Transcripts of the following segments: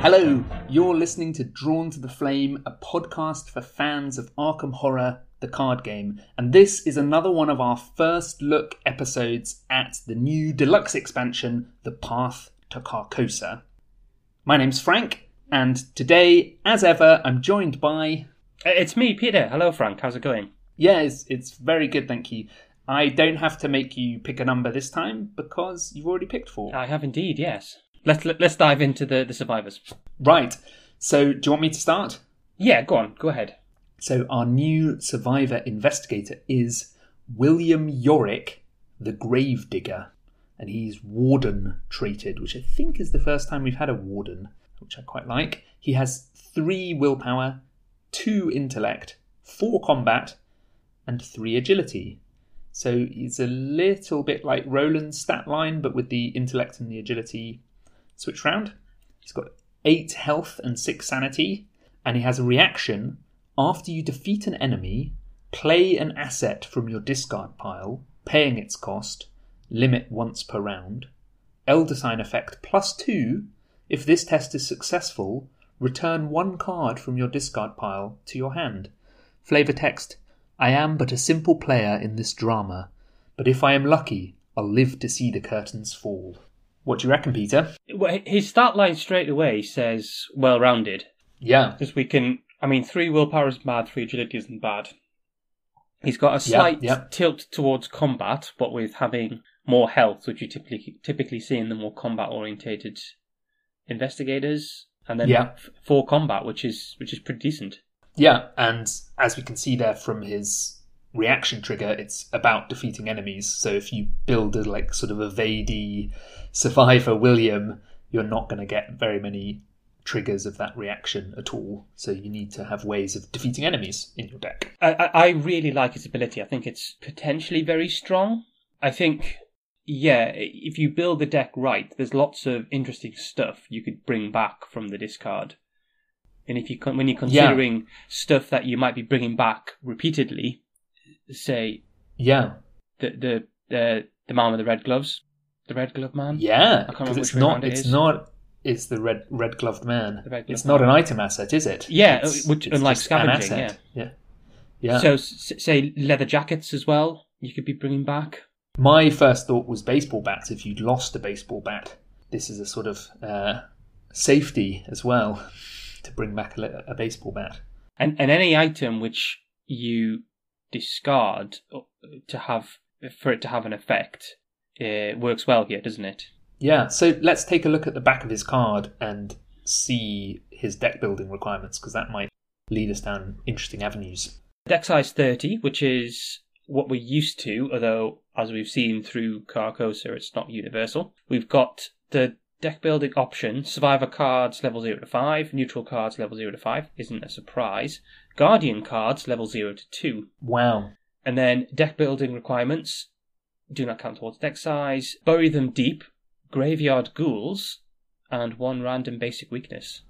Hello, you're listening to Drawn to the Flame, a podcast for fans of Arkham Horror, the card game, and this is another one of our first look episodes at the new deluxe expansion, The Path to Carcosa. My name's Frank, and today, as ever, I'm joined by. Uh, It's me, Peter. Hello, Frank. How's it going? Yeah, it's, it's very good, thank you. I don't have to make you pick a number this time because you've already picked four. I have indeed, yes. Let's let, let's dive into the, the survivors. Right, so do you want me to start? Yeah, go on. Go ahead. So our new survivor investigator is William Yorick, the Gravedigger, and he's warden treated, which I think is the first time we've had a warden, which I quite like. He has three willpower, two intellect, four combat, and three agility. So he's a little bit like Roland's stat line, but with the intellect and the agility switched round. He's got eight health and six sanity, and he has a reaction after you defeat an enemy, play an asset from your discard pile, paying its cost, limit once per round. Elder Sign effect plus two. If this test is successful, return one card from your discard pile to your hand. Flavor text I am but a simple player in this drama, but if I am lucky, I'll live to see the curtains fall. What do you reckon, Peter? Well, his start line straight away says well rounded. Yeah. Because we can, I mean, three willpower isn't bad, three agility isn't bad. He's got a Yeah, slight yeah. tilt towards combat, but with having more health, which you typically typically see in the more combat orientated investigators, and then Yeah. f- four combat, which is which is pretty decent. Yeah, and as we can see there from his reaction trigger, it's about defeating enemies. So if you build a like sort of a Vady survivor William, you're not going to get very many triggers of that reaction at all. So you need to have ways of defeating enemies in your deck. I, I I really like its ability. I think it's potentially very strong. I think, yeah, if you build the deck right, there's lots of interesting stuff you could bring back from the discard. And if you con- when you're considering stuff that you might be bringing back repeatedly, say Yeah, the the the the man with the red gloves, the red glove man. yeah, can't remember because it's not. it It's is. not. It's the red red gloved man. Red it's gloved not an item asset, is it? Yeah, It's- uh, which- it's unlike scavenging, asset. yeah, yeah. So s- say leather jackets as well. You could be bringing back. My first thought was baseball bats. If you'd lost a baseball bat, this is a sort of uh, safety as well to bring back a, a baseball bat. and and any item which you discard uh, to have for it to have an effect it works well here, doesn't it? Yeah, so let's take a look at the back of his card and see his deck building requirements because that might lead us down interesting avenues. Deck size thirty, which is what we're used to, although as we've seen through Carcosa, it's not universal. We've got the deck building option: survivor cards level zero to five, neutral cards level zero to five. Isn't a surprise. Guardian cards level zero to two. Wow. And then deck building requirements do not count towards deck size. Bury them deep, graveyard ghouls, and one random basic weakness.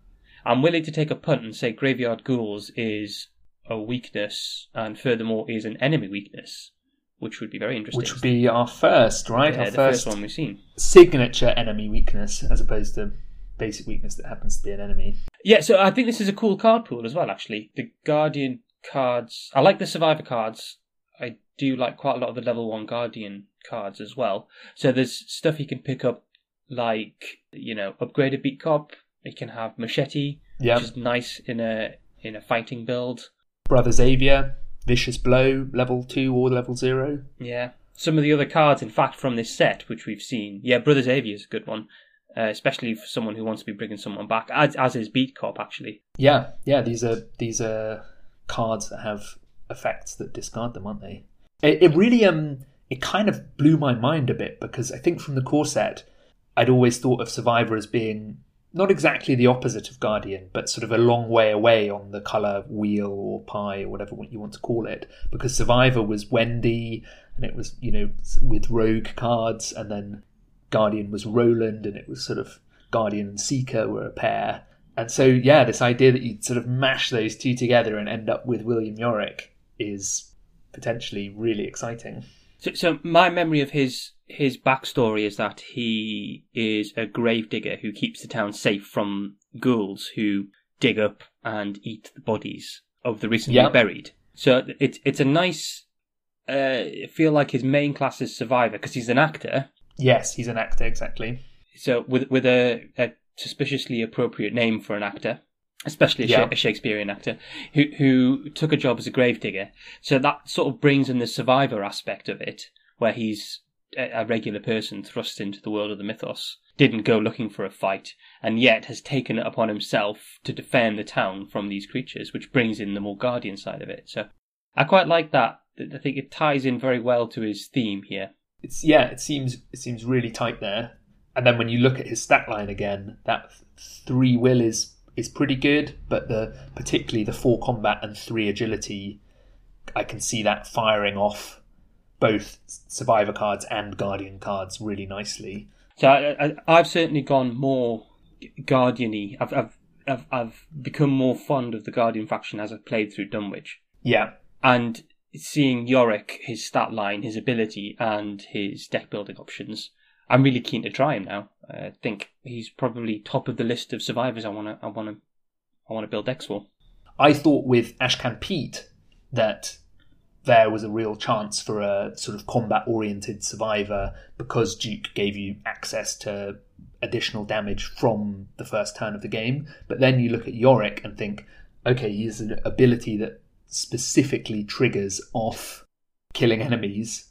I'm willing to take a punt and say graveyard ghouls is a weakness, and furthermore is an enemy weakness, which would be very interesting. Which would be our first, right? yeah, our the first, first one we've seen. signature enemy weakness as opposed to basic weakness that happens to be an enemy. Yeah, so I think this is a cool card pool as well. Actually, the Guardian cards. I like the Survivor cards. I do like quite a lot of the level one Guardian cards as well. So there's stuff you can pick up, like you know, upgraded beat cop. You can have machete, Yeah. which is nice in a in a fighting build. Brother Xavier, Vicious Blow, level 2 or level 0. Yeah. Some of the other cards, in fact, from this set, which we've seen, yeah, Brother Xavier is a good one, uh, especially for someone who wants to be bringing someone back, as, as is Beat Cop, actually. Yeah, yeah, these are these are cards that have effects that discard them, aren't they? It, it really um it kind of blew my mind a bit because I think from the core set, I'd always thought of Survivor as being not exactly the opposite of Guardian, but sort of a long way away on the color wheel or pie or whatever you want to call it. Because Survivor was Wendy, and it was you know with rogue cards, and then Guardian was Roland, and it was sort of Guardian and Seeker were a pair, And so, yeah, this idea that you'd sort of mash those two together and end up with William Yorick is potentially really exciting. So, so my memory of his his backstory is that he is a gravedigger who keeps the town safe from ghouls who dig up and eat the bodies of the recently Yeah. buried. So it's it's a nice. Uh, feel like his main class is survivor because he's an actor. Yes, he's an actor, exactly. So with with a, a suspiciously appropriate name for an actor, especially a, Yeah. Sha- a Shakespearean actor who who took a job as a gravedigger. So that sort of brings in the survivor aspect of it, where he's a, regular person thrust into the world of the mythos. Didn't go looking for a fight, and yet has taken it upon himself to defend the town from these creatures, which brings in the more guardian side of it. So I quite like that. I think it ties in very well to his theme here. It's yeah, it seems it seems really tight there. And then when you look at his stat line again, that three will is is pretty good, but the particularly the four combat and three agility, I can see that firing off both survivor cards and guardian cards really nicely. So I, I, I've certainly gone more guardian-y. I've, I've, I've, I've become more fond of the guardian faction as I've played through Dunwich. Yeah, And seeing Yorick, his stat line, his ability, and his deck building options, I'm really keen to try him now. I think he's probably top of the list of survivors I want to, I want to, I want to build decks for. I thought with Ashcan Pete that there was a real chance for a sort of combat oriented survivor because Duke gave you access to additional damage from the first turn of the game. But then you look at Yorick and think, okay, he has an ability that specifically triggers off killing enemies.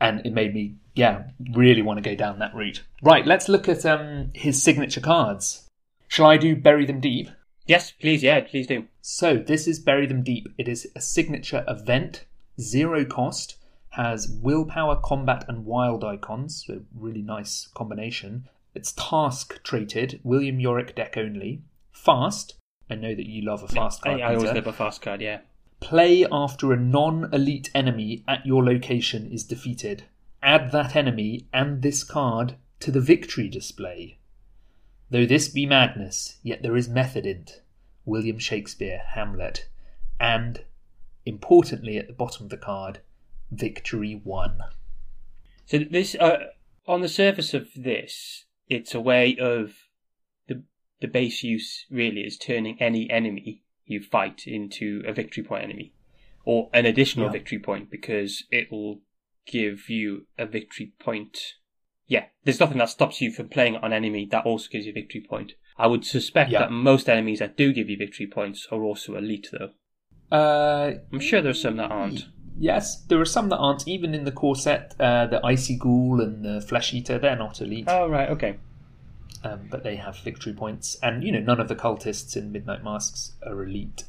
And it made me, yeah, really want to go down that route. Right, let's look at um, his signature cards. Shall I do Bury Them Deep? Yes, please, yeah, please do. So this is Bury Them Deep. It is a signature event, zero cost, has willpower, combat, and wild icons. So really nice combination. It's task traded, William Yorick deck only. Fast. I know that you love a fast card. I always love a fast card, yeah. Play after a non elite enemy at your location is defeated. Add that enemy and this card to the victory display. Though this be madness, yet there is method in't. William Shakespeare, Hamlet. And, importantly at the bottom of the card, victory won. So this, uh, on the surface of this, it's a way of the the base use really is turning any enemy you fight into a victory point enemy, or an additional Yeah. victory point because it will give you a victory point. Yeah, there's nothing that stops you from playing on enemy that also gives you a victory point. I would suspect Yeah. that most enemies that do give you victory points are also elite, though. Uh, I'm sure there's some that aren't. yes, there are some that aren't. Even in the core set, uh, the Icy Ghoul and the Flesh Eater, they're not elite. Oh right, okay. um, but they have victory points. And you know, none of the cultists in Midnight Masks are elite,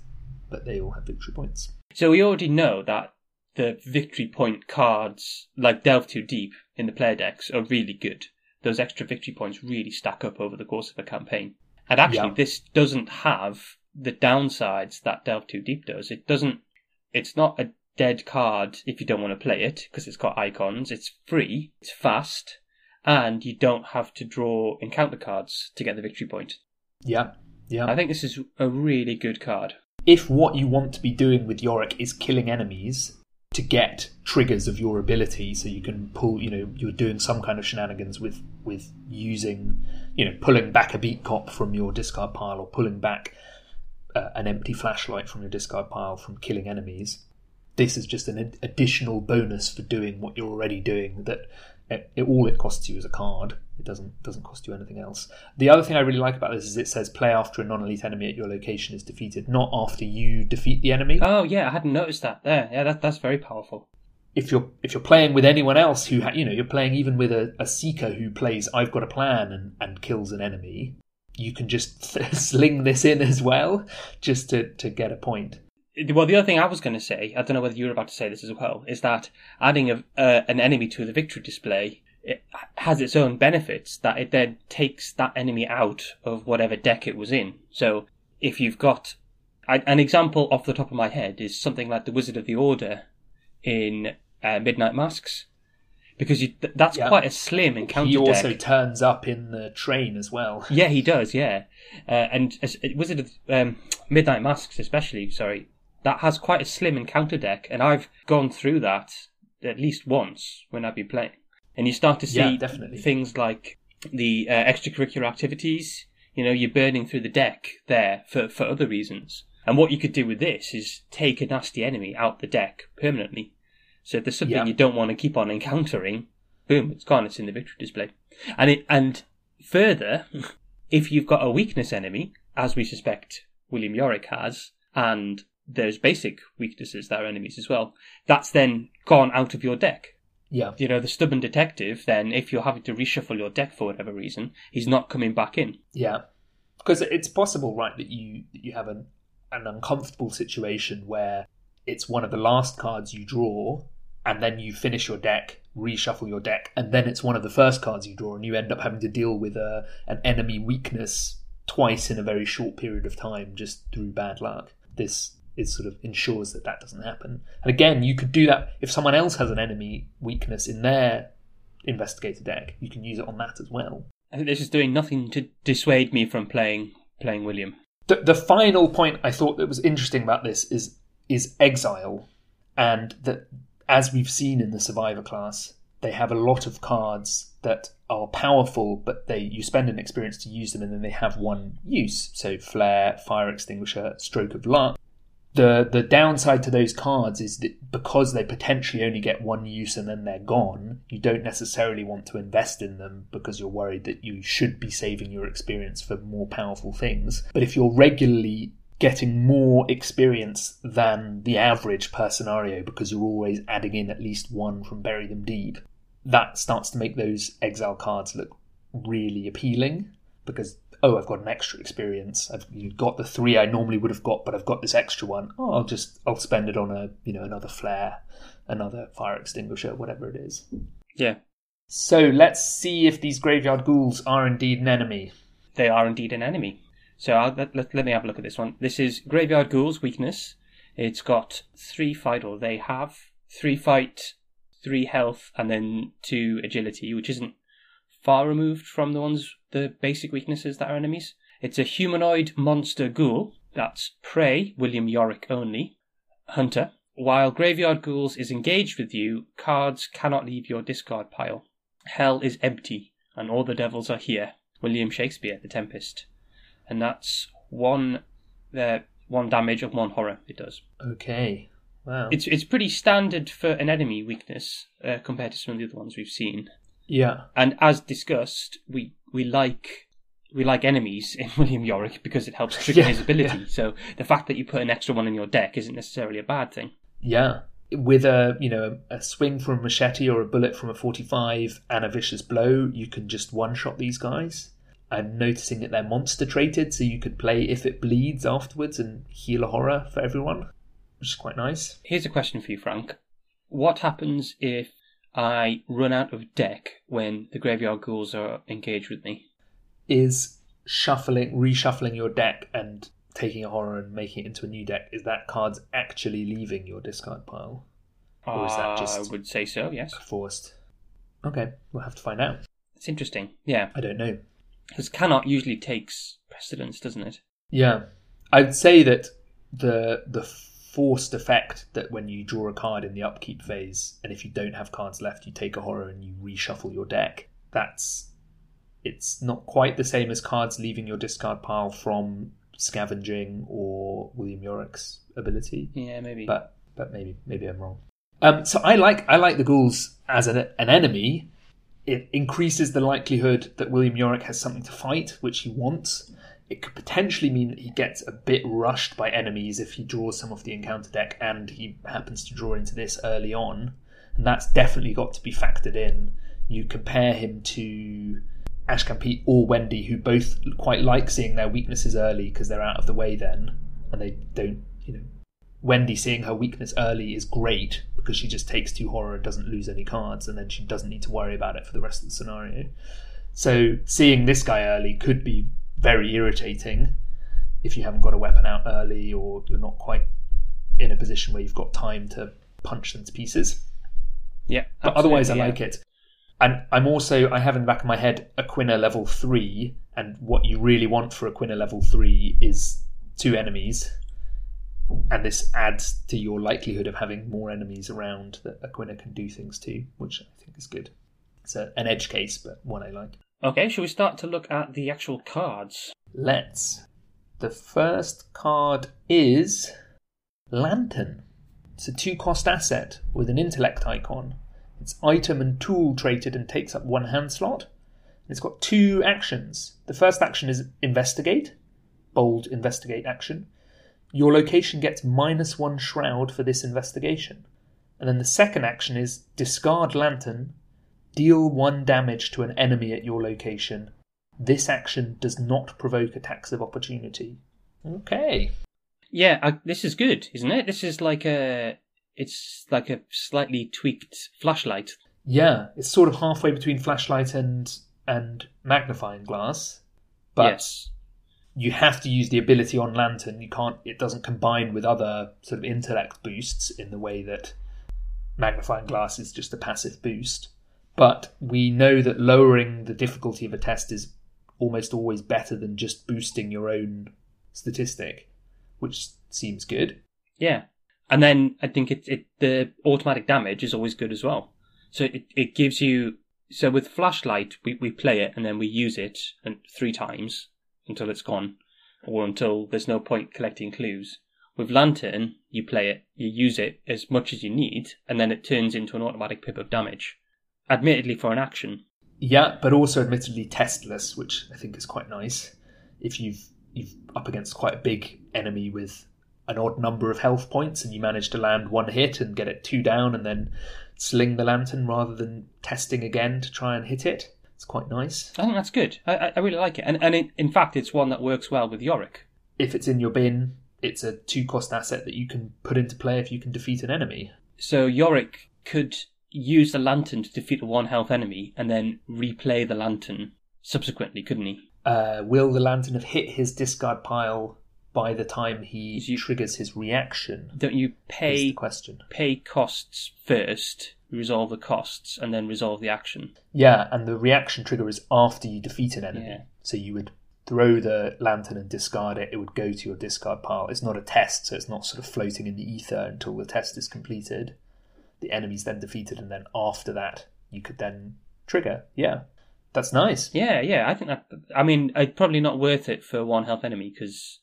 but they all have victory points. So we already know that the victory point cards, like Delve Too Deep in the player decks, are really good. Those extra victory points really stack up over the course of a campaign. And actually, Yeah. this doesn't have the downsides that Delve Too Deep does. It doesn't. It's not a dead card if you don't want to play it because it's got icons. It's free. It's fast, and you don't have to draw encounter cards to get the victory point. Yeah, yeah. I think this is a really good card. if what you want to be doing with Yorick is killing enemies to get triggers of your ability, so you can pull, you know, you're doing some kind of shenanigans with with using, you know, pulling back a beat cop from your discard pile or pulling back uh, an empty flashlight from your discard pile from killing enemies. This is just an ad- additional bonus for doing what you're already doing. That it, it, all it costs you is a card. It doesn't doesn't cost you anything else. The other thing I really like about this is it says play after a non-elite enemy at your location is defeated, not after you defeat the enemy. Oh yeah, I hadn't noticed that. There, yeah, that, that's very powerful. if you're if you're playing with anyone else who ha- you know you're playing even with a, a seeker who plays I've got a plan and, and kills an enemy, you can just sling this in as well just to to get a point. Well, the other thing I was going to say, I don't know whether you were about to say this as well, is that adding a, uh, an enemy to the victory display it has its own benefits. That it then takes that enemy out of whatever deck it was in. So if you've got I, an example off the top of my head is something like the Wizard of the Order in uh, Midnight Masks. because you, th- that's Yeah. quite a slim encounter He also deck. turns up in the train as well. Yeah, he does. Yeah, uh, and as, Wizard of um, Midnight Masks, especially. Sorry, that has quite a slim encounter deck, and I've gone through that at least once when I've been playing. And you start to see Yeah, definitely. things like the uh, extracurricular activities. You know, you're burning through the deck there for for other reasons. And what you could do with this is take a nasty enemy out the deck permanently. So if there's something Yeah. you don't want to keep on encountering, boom, it's gone. It's in the victory display. And it and further, if you've got a weakness enemy, as we suspect William Yorick has, and there's basic weaknesses that are enemies as well, that's then gone out of your deck. Yeah. You know, the stubborn detective, then if you're having to reshuffle your deck for whatever reason, he's not coming back in. Yeah, because it's possible, right, that you that you have an an uncomfortable situation where it's one of the last cards you draw, and then you finish your deck, reshuffle your deck, and then it's one of the first cards you draw, and you end up having to deal with a an enemy weakness twice in a very short period of time just through bad luck. This is sort of ensures that that doesn't happen. And again, you could do that if someone else has an enemy weakness in their investigator deck. You can use it on that as well. I think this is doing nothing to dissuade me from playing playing William. the, the final point I thought that was interesting about this is is exile, and that as we've seen in the survivor class, they have a lot of cards that are powerful, but they you spend an experience to use them, and then they have one use. So flare, fire extinguisher, stroke of luck. The the downside to those cards is that because they potentially only get one use and then they're gone, you don't necessarily want to invest in them because you're worried that you should be saving your experience for more powerful things. But if you're regularly getting more experience than the average per scenario because you're always adding in at least one from Bury Them Deep, that starts to make those exile cards look really appealing because oh I've got an extra experience I've you know, got the three I normally would have got but I've got this extra one oh I'll just I'll spend it on a you know another flare another fire extinguisher whatever it is Yeah, so let's see if these graveyard ghouls are indeed an enemy they are indeed an enemy. So I'll, let, let, let me have a look at this one. This is Graveyard Ghoul's weakness. It's got three fight, or they have three fight, three health, and then two agility, which isn't far removed from the ones, the basic weaknesses that are enemies. It's a humanoid monster ghoul. That's prey, William Yorick only. Hunter. While Graveyard Ghouls is engaged with you, cards cannot leave your discard pile. Hell is empty, and all the devils are here. William Shakespeare, The Tempest. And that's one uh, one damage of one horror it does. okay wow It's it's pretty standard for an enemy weakness uh, compared to some of the other ones we've seen. Yeah And as discussed, we we like we like enemies in William Yorick because it helps trigger Yeah, his ability. yeah. So the fact that you put an extra one in your deck isn't necessarily a bad thing. Yeah. With a you know a swing from a machete or a bullet from a forty-five and a vicious blow, you can just one-shot these guys. I'm noticing that they're monster traded, so you could play if it bleeds afterwards and heal a horror for everyone, which is quite nice. Here's a question for you, Frank. What happens if I run out of deck when the graveyard ghouls are engaged with me? Is shuffling, reshuffling your deck and taking a horror and making it into a new deck? Is that cards actually leaving your discard pile, or is that just I would say so. Yes, forced? Okay, we'll have to find out. it's interesting. Yeah, I don't know. because cannot usually takes precedence, doesn't it? Yeah, I'd say that the the forced effect that when you draw a card in the upkeep phase, and if you don't have cards left, you take a horror and you reshuffle your deck. That's it's not quite the same as cards leaving your discard pile from scavenging or William Yorick's ability, Yeah, maybe. but but maybe maybe I'm wrong. Um, so I like I like the ghouls as an, an enemy. It increases the likelihood that William Yorick has something to fight, which he wants. It could potentially mean that he gets a bit rushed by enemies if he draws some of the encounter deck and he happens to draw into this early on. And that's definitely got to be factored in. You compare him to Ashcan Pete or Wendy, who both quite like seeing their weaknesses early because they're out of the way then, and they don't, you know. Wendy seeing her weakness early is great because she just takes two horror and doesn't lose any cards, and then she doesn't need to worry about it for the rest of the scenario. So seeing this guy early could be very irritating if you haven't got a weapon out early or you're not quite in a position where you've got time to punch them to pieces. Yeah, But otherwise, I yeah. like it. And I'm also, I have in the back of my head Aquinnah level 3, and what you really want for Aquinnah level 3 is two enemies. And this adds to your likelihood of having more enemies around that Aquinnah can do things to, which I think is good. It's a, an edge case, but one I like. Okay, shall we start to look at the actual cards? Let's. The first card is Lantern. It's a two cost asset with an intellect icon. It's item and tool traded and takes up one hand slot. It's got two actions. The first action is investigate, bold investigate action. Your location gets minus one shroud for this investigation. And then the second action is discard lantern, deal one damage to an enemy at your location. This action does not provoke attacks of opportunity. Okay. Yeah, I, this is good, isn't it? This is like a, it's like a slightly tweaked flashlight. Yeah, it's sort of halfway between flashlight and and magnifying glass, but yes. you have to use the ability on lantern. You can't. It doesn't combine with other sort of intellect boosts in the way that magnifying glass is just a passive boost. But we know that lowering the difficulty of a test is almost always better than just boosting your own statistic, which seems good. Yeah, and then I think it, it the automatic damage is always good as well. So it, it gives you so with flashlight we, we play it and then we use it and three times until it's gone, or until there's no point collecting clues. With lantern, you play it, you use it as much as you need, and then it turns into an automatic pip of damage. Admittedly, for an action. Yeah, but also admittedly testless, which I think is quite nice. If you've you've up against quite a big enemy with an odd number of health points and you manage to land one hit and get it two down and then sling the lantern rather than testing again to try and hit it. It's quite nice. I think that's good. I, I- really like it, and and it, in fact, it's one that works well with Yorick. If it's in your bin, it's a two cost asset that you can put into play if you can defeat an enemy. So Yorick could use the lantern to defeat a one health enemy, and then replay the lantern subsequently, couldn't he? Uh, will the lantern have hit his discard pile by the time he You- triggers his reaction? Don't you the pay question. pay costs first, resolve the costs, and then resolve the action? Yeah, and the reaction trigger is after you defeat an enemy. Yeah. So you would throw the lantern and discard it. It would go to your discard pile. It's not a test, so it's not sort of floating in the ether until the test is completed. The enemy's then defeated, and then after that, you could then trigger. Yeah, that's nice. Yeah, yeah. I think that. I mean, it's probably not worth it for one health enemy because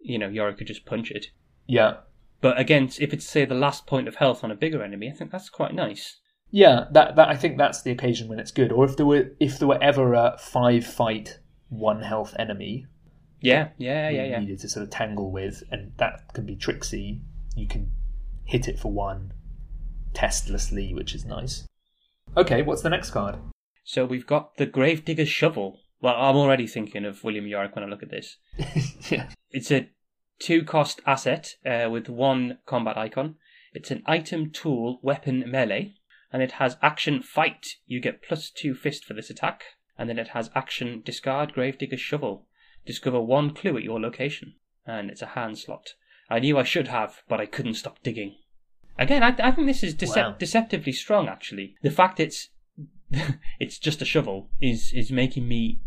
you know Yorick could just punch it. Yeah, But again, if it's say the last point of health on a bigger enemy, I think that's quite nice. yeah. That that I think that's the occasion when it's good. Or if there were if there were ever a five fight one health enemy, Yeah, yeah, yeah, you yeah. needed to sort of tangle with, and that can be tricksy. You can hit it for one testlessly, which is nice. Okay, what's the next card? So we've got the Gravedigger's Shovel. Well, I'm already thinking of William Yorick when I look at this. yeah. It's a two cost asset uh, with one combat icon. It's an item, tool, weapon, melee, and it has action fight. You get plus two fist for this attack, and then it has action discard Gravedigger's Shovel. Discover one clue at your location, and it's a hand slot. I knew I should have, but I couldn't stop digging. Again, I, I think this is decep- Wow. deceptively strong. Actually, the fact it's it's just a shovel is is making me,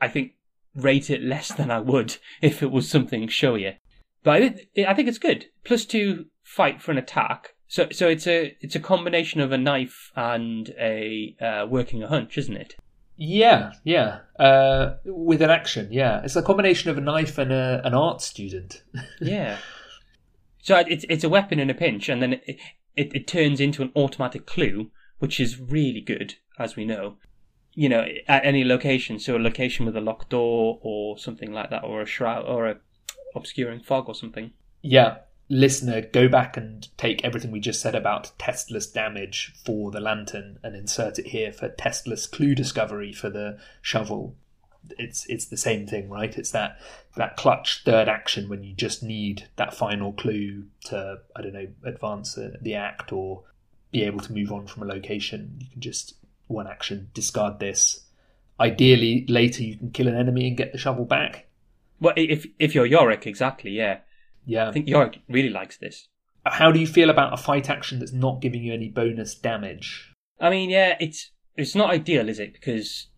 I think, rate it less than I would if it was something showier. But I, I think it's good. Plus two fight for an attack. So so it's a it's a combination of a knife and a uh, working a hunch, isn't it? Yeah, yeah. Uh, with an action, yeah. It's a combination of a knife and a, an art student. Yeah. So it's it's a weapon in a pinch, and then it, it it turns into an automatic clue, which is really good, as we know. You know, at any location, so a location with a locked door or something like that, or a shroud or a obscuring fog or something. Yeah. Listener, go back and take everything we just said about testless damage for the lantern and insert it here for testless clue discovery for the shovel. It's it's the same thing, right? It's that that clutch third action when you just need that final clue to I don't know advance the, act or be able to move on from a location. You can just one action discard this. Ideally, later you can kill an enemy and get the shovel back. Well, if if you're Yorick, exactly, yeah. Yeah, I think Yorick really likes this. How do you feel about a fight action that's not giving you any bonus damage? I mean, yeah, it's it's not ideal, is it? Because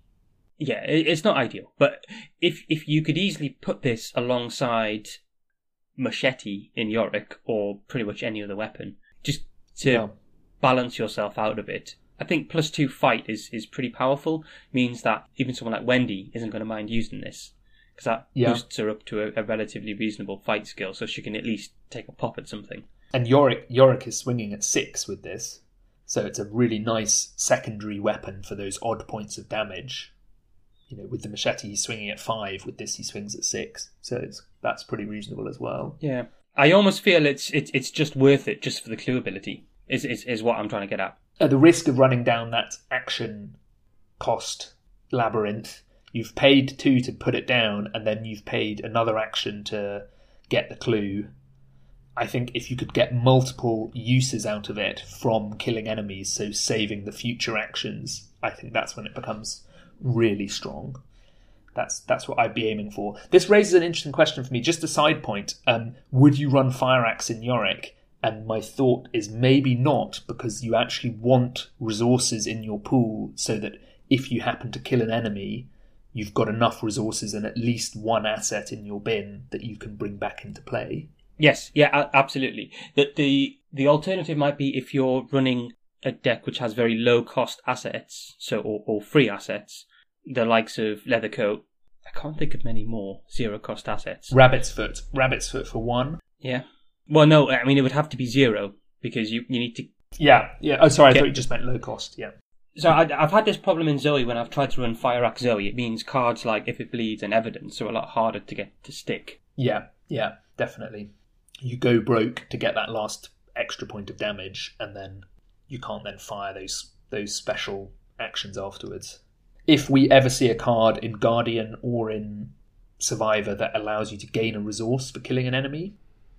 yeah, it's not ideal. But if if you could easily put this alongside machete in Yorick or pretty much any other weapon, just to Yeah. balance yourself out a bit. I think plus two fight is is pretty powerful. Means that even someone like Wendy isn't going to mind using this because that Yeah. boosts her up to a, a relatively reasonable fight skill, so she can at least take a pop at something. And Yorick, Yorick is swinging at six with this, so it's a really nice secondary weapon for those odd points of damage. You know, with the machete, he's swinging at five. With this, he swings at six, so it's that's pretty reasonable as well. Yeah, I almost feel it's it's it's just worth it just for the clue ability. Is is is what I'm trying to get at. At the risk of running down that action cost labyrinth, you've paid two to put it down, and then you've paid another action to get the clue. I think if you could get multiple uses out of it from killing enemies, so saving the future actions, I think that's when it becomes really strong. That's that's what I'd be aiming for. This raises an interesting question for me. Just a side point: um, Would you run Fire Axe in Yorick? And my thought is maybe not, because you actually want resources in your pool so that if you happen to kill an enemy, you've got enough resources and at least one asset in your bin that you can bring back into play. Yes, yeah, absolutely. The the the alternative might be if you're running a deck which has very low cost assets, so or, or free assets, the likes of Leathercoat. I can't think of many more zero cost assets. Rabbit's Foot. Rabbit's Foot for one. Yeah. Well, no, I mean it would have to be zero because you you need to. Yeah, yeah. Oh, sorry, I thought you just meant low cost. Yeah. So I, I've had this problem in Zoe when I've tried to run Fire Axe Zoe. It means cards like If It Bleeds and Evidence are a lot harder to get to stick. Yeah, yeah, definitely. You go broke to get that last extra point of damage, and then you can't then fire those those special actions afterwards. If we ever see a card in Guardian or in Survivor that allows you to gain a resource for killing an enemy,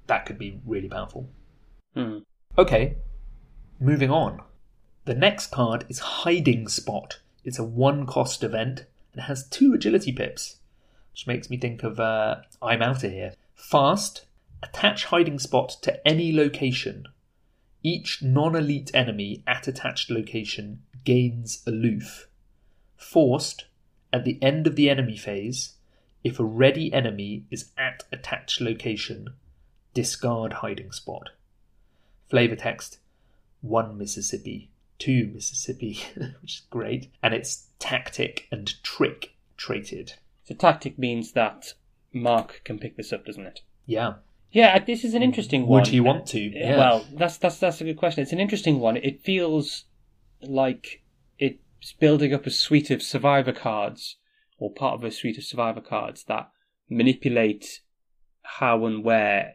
that could be really powerful. Hmm. Okay, moving on. The next card is Hiding Spot. It's a one cost event and has two agility pips, which makes me think of uh, I'm out of here. Fast, attach Hiding Spot to any location. Each non elite enemy at attached location gains aloof. Forced, at the end of the enemy phase, if a ready enemy is at attached location, discard Hiding Spot. Flavor text one Mississippi, two Mississippi, which is great. And it's tactic and trick traded. So tactic means that Mark can pick this up, doesn't it? Yeah. Yeah, this is an interesting one. Would he want to? Yeah, Yeah. Well, that's that's that's a good question. It's an interesting one. It feels like building up a suite of survivor cards, or part of a suite of survivor cards that manipulate how and where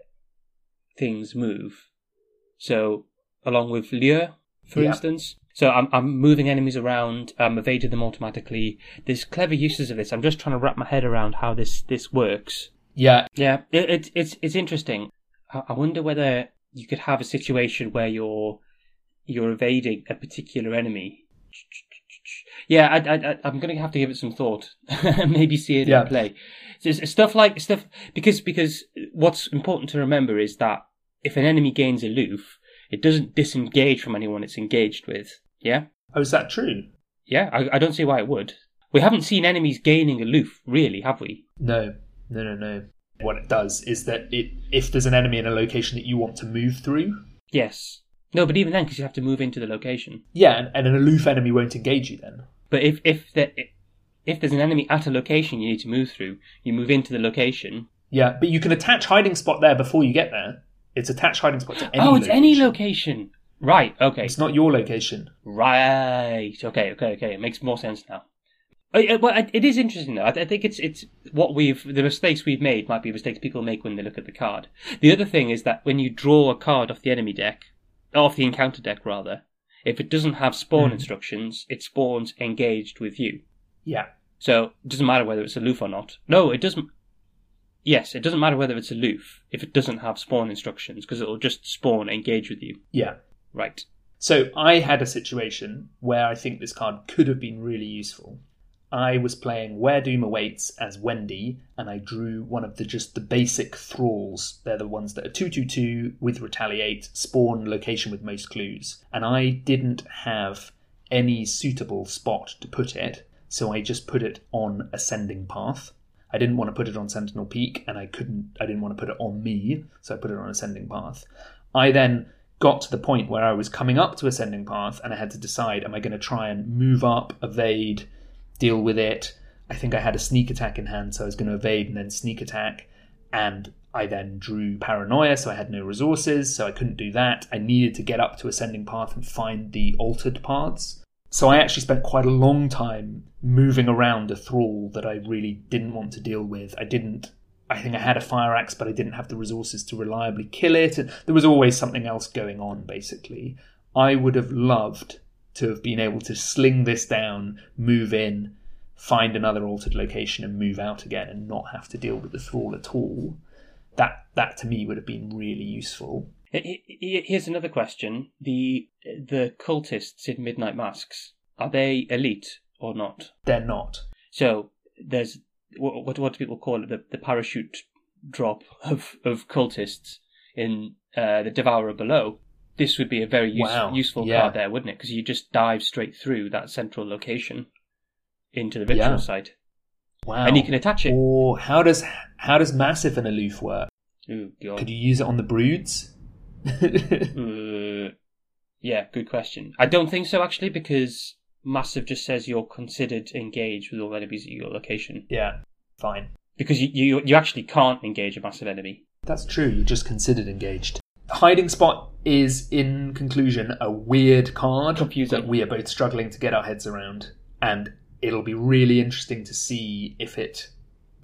things move. So, along with Lure, for Yeah. instance. So I'm I'm moving enemies around, I'm evading them automatically. There's clever uses of this. I'm just trying to wrap my head around how this this works. yeah. Yeah, it, it, it's it's interesting. I, I wonder whether you could have a situation where you're you're evading a particular enemy. Yeah, I, I, I, I'm going to have to give it some thought. Maybe see it Yeah. in play. So stuff like stuff because because what's important to remember is that if an enemy gains aloof, it doesn't disengage from anyone it's engaged with. Yeah, Oh, is that true? yeah. I, I don't see why it would. We haven't seen enemies gaining aloof, really, have we? No. No, no, no. What it does is that it if there's an enemy in a location that you want to move through, Yes. No, but even then, because you have to move into the location. yeah, and, and an aloof enemy won't engage you then. But if if the, if there's an enemy at a location you need to move through, you move into the location. Yeah, but you can attach hiding spot there before you get there. It's attach hiding spot to any oh, it's location. any location. Right. Okay. It's not your location. Right. Okay. Okay. Okay. It makes more sense now. Uh, well, it- is interesting though. I, I think it's it's what we've the mistakes we've made might be mistakes people make when they look at the card. The other thing is that when you draw a card off the enemy deck, off the encounter deck rather, if it doesn't have spawn Mhm. instructions, it spawns engaged with you. Yeah. So it doesn't matter whether it's aloof or not. No, it doesn't. Yes, it doesn't matter whether it's aloof if it doesn't have spawn instructions because it'll just spawn engage with you. Yeah. Right. So I had a situation where I think this card could have been really useful. I was playing Where Doom Awaits as Wendy, and I drew one of the just the basic thralls. They're the ones that are 222 with retaliate, spawn location with most clues. And I didn't have any suitable spot to put it, so I just put it on Ascending Path. I didn't want to put it on Sentinel Peak, and I couldn't. I didn't want to put it on me, so I put it on Ascending Path. I then got to the point where I was coming up to Ascending Path, and I had to decide: Am I going to try and move up, evade, deal with it? I think I had a sneak attack in hand, so I was going to evade and then sneak attack. And I then drew Paranoia, so I had no resources, so I couldn't do that. I needed to get up to Ascending Path and find the altered paths. So I actually spent quite a long time moving around a thrall that I really didn't want to deal with. I didn't. I think I had a fire axe, but I didn't have the resources to reliably kill it. There was always something else going on, basically. I would have loved to have been able to sling this down, move in, find another altered location, and move out again, and not have to deal with the thrall at all. That that to me would have been really useful. He- he- Here's another question: the the cultists in Midnight Masks are they elite or not? They're not. So there's what what, what do people call it? The, the parachute drop of of cultists in uh, the Devourer below. This would be a very use, Wow, useful yeah. card there, wouldn't it? Because you just dive straight through that central location into the ritual Yeah. site, Wow. and you can attach it. Or how does how does massive and aloof work? Ooh, God. Could you use it on the broods? Uh, yeah, good question. I don't think so actually, because Massive just says you're considered engaged with all enemies at your location. yeah, fine. Because you, you you actually can't engage a massive enemy. That's true. You're just considered engaged. Hiding spot is, in conclusion, a weird card Confusing. that we are both struggling to get our heads around, and it'll be really interesting to see if it,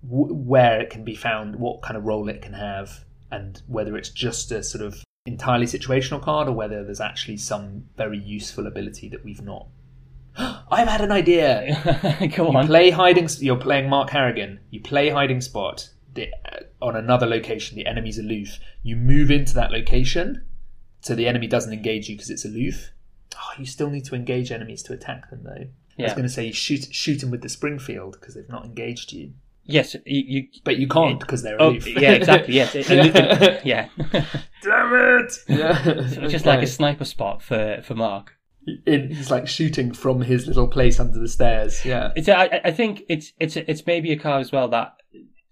w- where it can be found, what kind of role it can have, and whether it's just a sort of entirely situational card or whether there's actually some very useful ability that we've not. I've had an idea. Go You on. play hiding. You're playing Mark Harrigan. You play hiding spot the, on another location. The enemy's aloof. You move into that location, so the enemy doesn't engage you because it's aloof. Oh, you still need to engage enemies to attack them, though. I was going to say you shoot shoot them with the Springfield because they've not engaged you, Yes, you. you but you can't because they're oh, aloof. yeah, exactly. Yes, it- yeah. yeah. Damn it! Yeah, Just like a sniper spot for for Mark. In, he's like shooting from his little place under the stairs. Yeah. It's. I, I- I think it's it's it's maybe a card as well that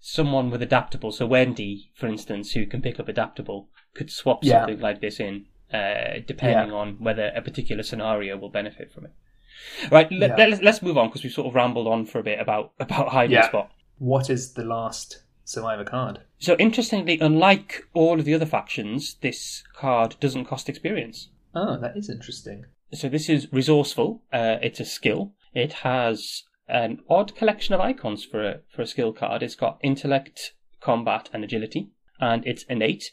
someone with adaptable. So Wendy, for instance, who can pick up adaptable, could swap Yeah. something like this in, uh, depending on whether a particular scenario will benefit from it. Right. Let, Yeah. let's let's move on because we've sort of rambled on for a bit about about hiding Yeah. spot. What is the last survivor card? So interestingly, unlike all of the other factions, this card doesn't cost experience. Oh, that is interesting. So this is resourceful. Uh, it's a skill. It has an odd collection of icons for a for a skill card. It's got intellect, combat, and agility, and it's innate.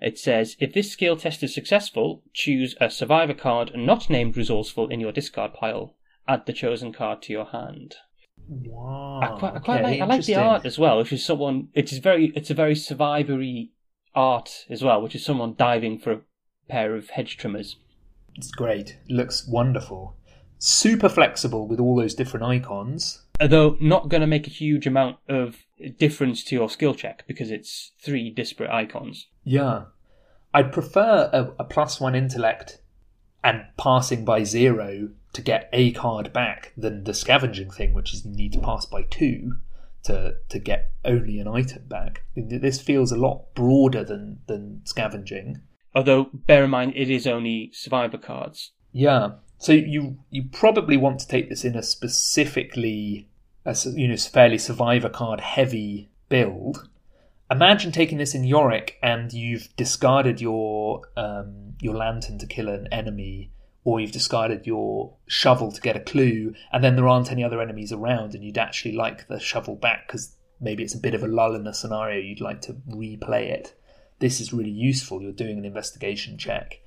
It says if this skill test is successful, choose a survivor card not named resourceful in your discard pile. Add the chosen card to your hand. Wow. I quite, I quite okay, like. I like the art as well, which is someone. It is very. It's a very survivory art as well, which is someone diving for a pair of hedge trimmers. It's great. It looks wonderful. Super flexible with all those different icons. although not going to make a huge amount of difference to your skill check because it's three disparate icons. Yeah. I'd prefer a, a plus one intellect and passing by zero to get a card back than the scavenging thing, which is you need to pass by two to to get only an item back. This feels a lot broader than than scavenging. Although, bear in mind, it is only survivor cards. Yeah. So you you probably want to take this in a specifically, a, you know, fairly survivor card heavy build. Imagine taking this in Yorick and you've discarded your um, your lantern to kill an enemy, or you've discarded your shovel to get a clue, and then there aren't any other enemies around, and you'd actually like the shovel back because maybe it's a bit of a lull in the scenario. You'd like to replay it. This is really useful. You're doing an investigation check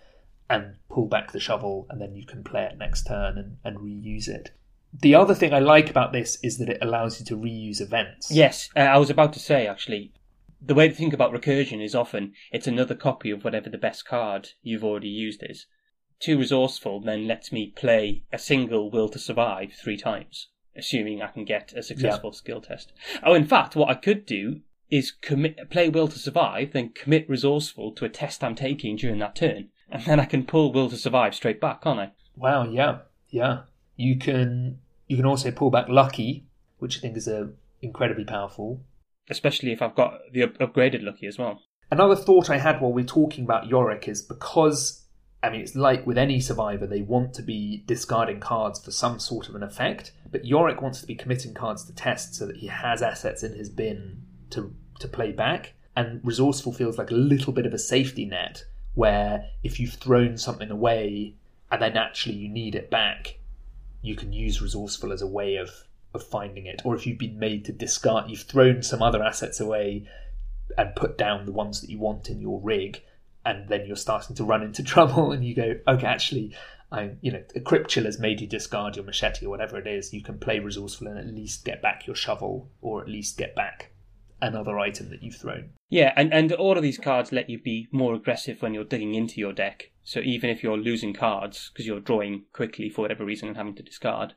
and pull back the shovel, and then you can play it next turn and, and reuse it. The other thing I like about this is that it allows you to reuse events. Yes, uh, I was about to say actually, the way to think about recursion is often it's another copy of whatever the best card you've already used is. Too resourceful then lets me play a single will to survive three times assuming I can get a successful skill test. Oh, in fact, what I could do is commit, play Will to Survive, then commit Resourceful to a test I'm taking during that turn, and then I can pull Will to Survive straight back, can't I? Wow, yeah, yeah. You can you can also pull back Lucky, which I think is a incredibly powerful. Especially if I've got the up- upgraded Lucky as well. Another thought I had while we're talking about Yorick is because I mean it's like with any survivor, they want to be discarding cards for some sort of an effect, but Yorick wants to be committing cards to test so that he has assets in his bin to to play back. And resourceful feels like a little bit of a safety net where if you've thrown something away and then actually you need it back, you can use resourceful as a way of of finding it. Or if you've been made to discard, you've thrown some other assets away and put down the ones that you want in your rig, and then you're starting to run into trouble, and you go, okay, actually, I, you know, a Crypt Chill has made you discard your machete or whatever it is. You can play resourceful and at least get back your shovel, or at least get back another item that you've thrown. Yeah, and, and all of these cards let you be more aggressive when you're digging into your deck. So even if you're losing cards because you're drawing quickly for whatever reason and having to discard,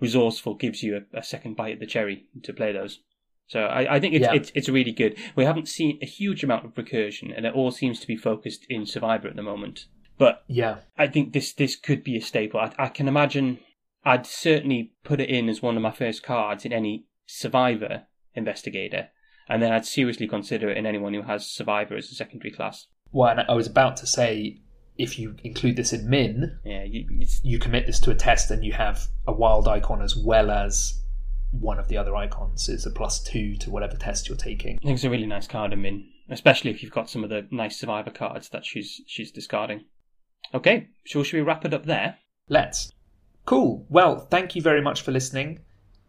resourceful gives you a, a second bite at the cherry to play those. So I, I think it's, Yeah. it's it's really good. We haven't seen a huge amount of recursion, and it all seems to be focused in Survivor at the moment. But Yeah, I think this this could be a staple. I, I can imagine. I'd certainly put it in as one of my first cards in any Survivor investigator, and then I'd seriously consider it in anyone who has Survivor as a secondary class. well, and I was about to say, if you include this in min, Yeah, you, you commit this to a test and you have a wild icon as well as one of the other icons. It's a plus two to whatever test you're taking. I think it's a really nice card, I mean, especially if you've got some of the nice Survivor cards that she's she's discarding. Okay, so should we wrap it up there? Let's. Cool. Well, thank you very much for listening.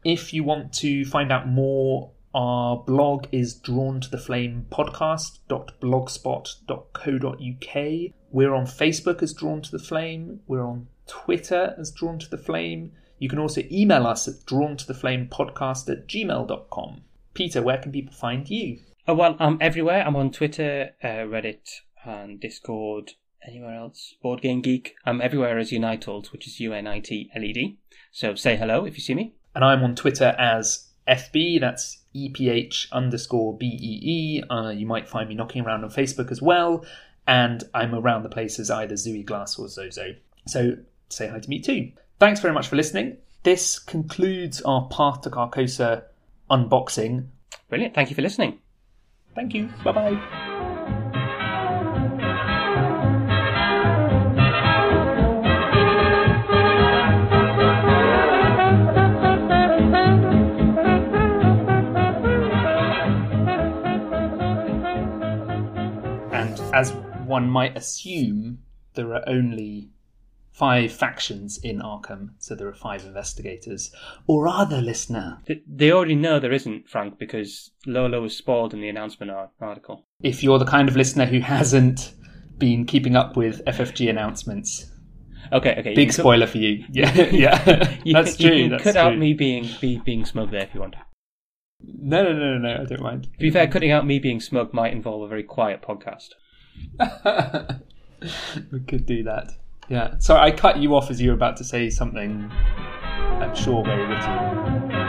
If you want to find out more, our blog is drawn to the flame podcast.blogspot.co.uk. We're on Facebook as Drawn to the Flame. We're on Twitter as Drawn to the Flame. You can also email us at drawn to the flame podcast at gmail.com. Peter, where can people find you? Oh well, I'm everywhere. I'm on Twitter, uh, Reddit, and Discord. Anywhere else? Board Game Geek. I'm everywhere as Unitled, which is U N I T L E D. So say hello if you see me. And I'm on Twitter as FB, that's EPH underscore BEE. Uh, you might find me knocking around on Facebook as well. And I'm around the place as either Zooey Glass or Zozo. So say hi to me too. Thanks very much for listening. This concludes our Path to Carcosa unboxing. Brilliant. Thank you for listening. Thank you. Bye bye. And as one might assume, there are only five factions in Arkham, so there are five investigators. Or are there, listener? They already know there isn't, Frank, because Lola was spoiled in the announcement article. If you're the kind of listener who hasn't been keeping up with FFG announcements, Okay, okay. big cut- spoiler for you. Yeah, yeah, You that's can, true. You can that's cut true. out me being be, being smug there if you want. No, no, no, no, no. I don't mind. To be fair, cutting out me being smug might involve a very quiet podcast. we could do that. Yeah. Sorry, I cut you off as you were about to say something. I'm sure very witty.